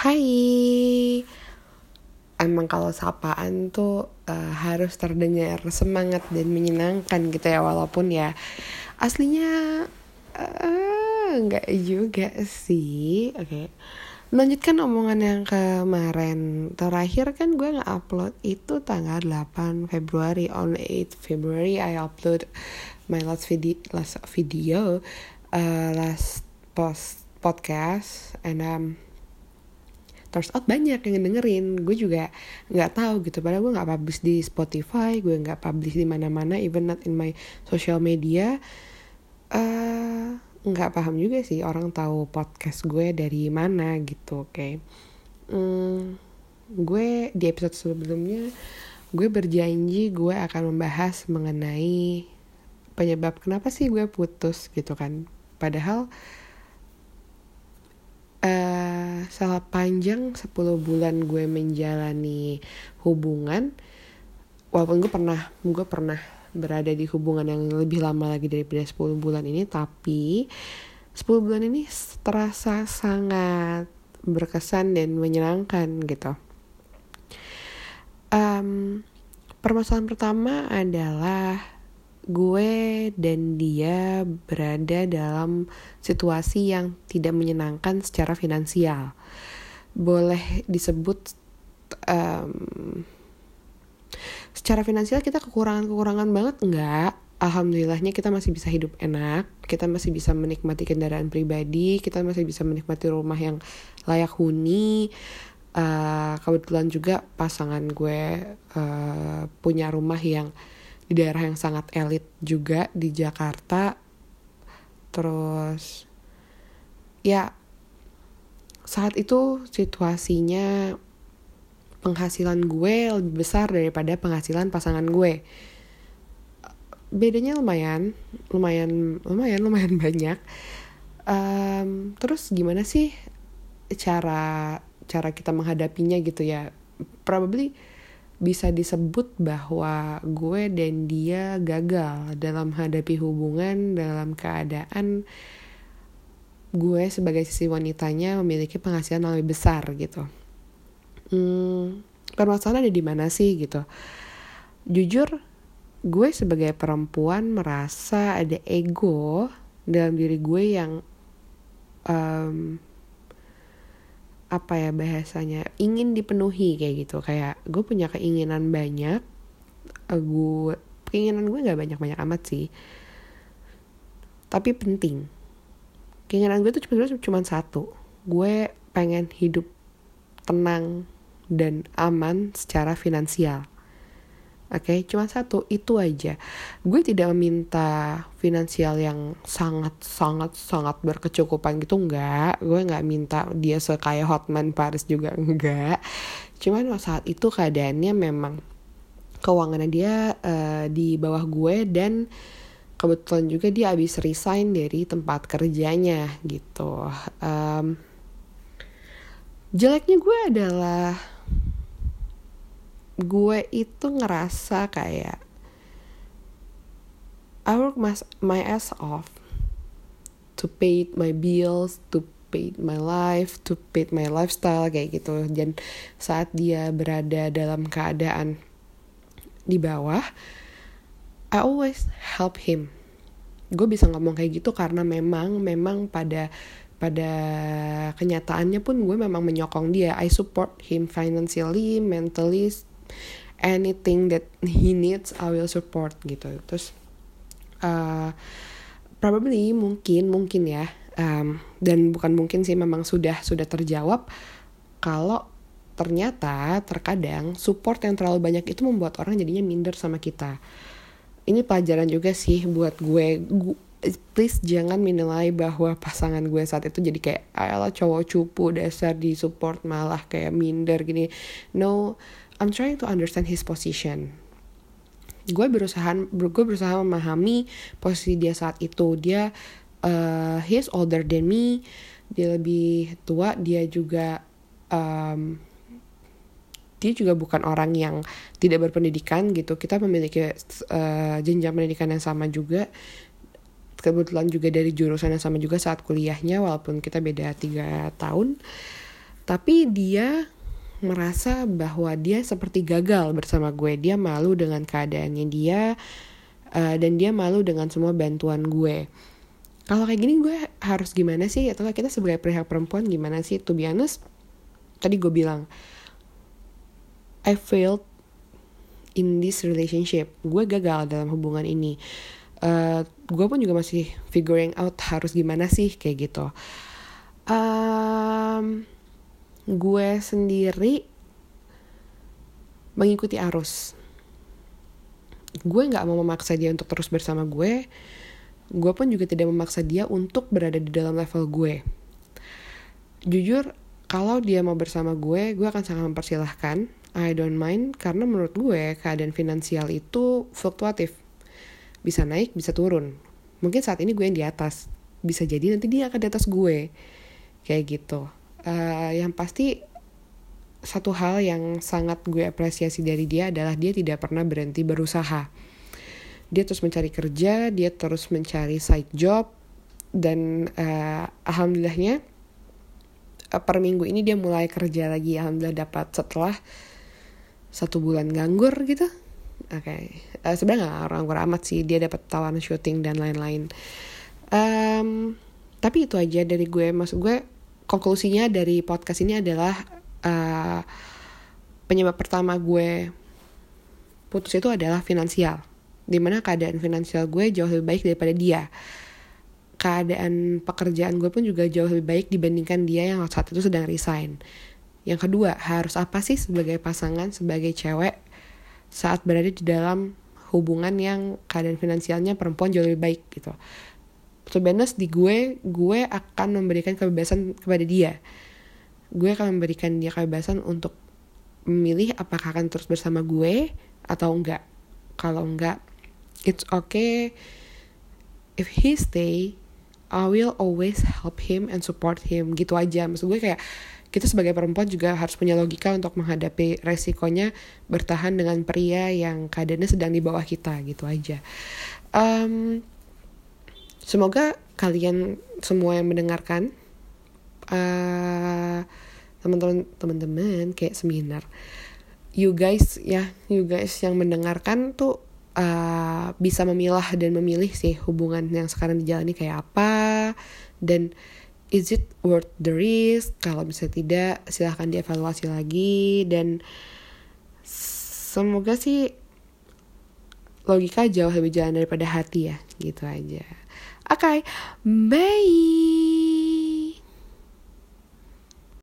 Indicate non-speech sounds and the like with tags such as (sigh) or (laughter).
Hai. Emang kalau sapaan tuh uh, harus terdengar semangat dan menyenangkan gitu ya Walaupun ya aslinya uh, nggak juga sih. Oke okay. Melanjutkan omongan yang kemarin. Terakhir kan gue nge-upload itu tanggal 8 Februari. On 8 February I upload my last video, last video uh, Last post podcast and um, turns out banyak yang dengerin. Gue juga nggak tahu gitu. Padahal gue nggak publish di Spotify gue nggak publish di mana-mana even not in my social media. Uh, nggak paham juga sih orang tahu podcast gue dari mana gitu oke. Okay? hmm, gue di episode sebelumnya gue berjanji gue akan membahas mengenai penyebab kenapa sih gue putus gitu kan. Padahal uh, setelah panjang 10 bulan gue menjalani hubungan. Walaupun gue pernah gue pernah berada di hubungan yang lebih lama lagi daripada 10 bulan ini tapi 10 bulan ini terasa sangat berkesan dan menyenangkan gitu. Um, permasalahan pertama adalah gue dan dia berada dalam situasi yang tidak menyenangkan secara finansial. Boleh disebut um, secara finansial kita kekurangan-kekurangan banget enggak? Alhamdulillahnya kita masih bisa hidup enak, kita masih bisa menikmati kendaraan pribadi, kita masih bisa menikmati rumah yang layak huni. Uh, kebetulan juga pasangan gue uh, punya rumah yang di daerah yang sangat elit juga di Jakarta. Terus ya saat itu situasinya penghasilan gue lebih besar daripada penghasilan pasangan gue. Bedanya lumayan lumayan lumayan lumayan (laughs) banyak. Um, terus gimana sih cara cara kita menghadapinya gitu ya? Probably bisa disebut bahwa gue dan dia gagal dalam hadapi hubungan dalam keadaan gue sebagai sisi wanitanya memiliki penghasilan lebih besar gitu. Hmm, permasalahan ada di mana sih gitu? Jujur, gue sebagai perempuan merasa ada ego dalam diri gue yang um, apa ya bahasanya ingin dipenuhi kayak gitu. Kayak gue punya keinginan banyak uh, gue keinginan gue nggak banyak banyak amat sih. Tapi penting. Keinginan gue tuh cuma cuma satu. Gue pengen hidup tenang dan aman secara finansial Oke, okay? cuma satu itu aja. Gue tidak meminta finansial yang sangat sangat sangat berkecukupan gitu enggak. Gue nggak minta dia sekaya Hotman Paris juga enggak. Cuman saat itu keadaannya memang keuangannya dia uh, di bawah gue dan kebetulan juga dia habis resign dari tempat kerjanya gitu. Um, jeleknya gue adalah gue itu ngerasa kayak I work my, my ass off to pay my bills, to pay my life, to pay my lifestyle kayak gitu. Dan saat dia berada dalam keadaan di bawah, I always help him. Gue bisa ngomong kayak gitu karena memang memang pada pada kenyataannya pun gue memang menyokong dia. I support him financially, mentally, anything that he needs I will support gitu. Terus uh, probably mungkin mungkin ya um, dan bukan mungkin sih memang sudah sudah terjawab kalau ternyata terkadang support yang terlalu banyak itu membuat orang jadinya minder sama kita. Ini pelajaran juga sih buat gue, gue please jangan menilai bahwa pasangan gue saat itu jadi kayak ala cowok cupu dasar di support malah kayak minder gini. No I'm trying to understand his position. Gue berusaha gue berusaha memahami posisi dia saat itu. Dia uh, he is older than me. Dia lebih tua. Dia juga um, dia juga bukan orang yang tidak berpendidikan gitu. Kita memiliki uh, jenjang pendidikan yang sama juga. Kebetulan juga dari jurusan yang sama juga saat kuliahnya walaupun kita beda tiga tahun. Tapi dia merasa bahwa dia seperti gagal bersama gue. Dia malu dengan keadaannya dia uh, dan dia malu dengan semua bantuan gue. Kalau kayak gini gue harus gimana sih? Atau kita sebagai pihak perempuan gimana sih? To be honest tadi gue bilang I failed in this relationship. Gue gagal dalam hubungan ini. Uh, gue pun juga masih figuring out harus gimana sih kayak gitu. Um, gue sendiri mengikuti arus. Gue nggak mau memaksa dia untuk terus bersama gue. Gue pun juga tidak memaksa dia untuk berada di dalam level gue. Jujur kalau dia mau bersama gue gue akan sangat mempersilahkan. I don't mind karena menurut gue keadaan finansial itu fluktuatif. Bisa naik bisa turun. Mungkin saat ini gue yang di atas. Bisa jadi nanti dia akan di atas gue. Kayak gitu uh, yang pasti satu hal yang sangat gue apresiasi dari dia adalah dia tidak pernah berhenti berusaha. Dia terus mencari kerja, dia terus mencari side job, dan uh, alhamdulillahnya uh, per minggu ini dia mulai kerja lagi. Alhamdulillah dapat setelah satu bulan nganggur gitu. Oke, okay. uh, sebenarnya nggak orang gue amat sih. Dia dapat tawaran syuting dan lain-lain. Um, tapi itu aja dari gue. Maksud gue konklusinya dari podcast ini adalah uh, penyebab pertama gue putus itu adalah finansial. Di mana keadaan finansial gue jauh lebih baik daripada dia. Keadaan pekerjaan gue pun juga jauh lebih baik dibandingkan dia yang saat itu sedang resign. Yang kedua harus apa sih sebagai pasangan sebagai cewek saat berada di dalam hubungan yang keadaan finansialnya perempuan jauh lebih baik gitu to be honest di gue gue akan memberikan kebebasan kepada dia. Gue akan memberikan dia kebebasan untuk memilih apakah akan terus bersama gue atau enggak. Kalau enggak it's okay. If he stay I will always help him and support him. Gitu aja. Maksud gue kayak kita sebagai perempuan juga harus punya logika untuk menghadapi resikonya bertahan dengan pria yang keadaannya sedang di bawah kita. Gitu aja. Um, Semoga kalian semua yang mendengarkan uh, teman-teman teman-teman kayak seminar you guys ya you guys yang mendengarkan tuh uh, bisa memilah dan memilih sih hubungan yang sekarang dijalani kayak apa dan is it worth the risk? Kalau misalnya tidak silahkan dievaluasi lagi dan semoga sih logika jauh lebih jalan daripada hati ya gitu aja okay, bye.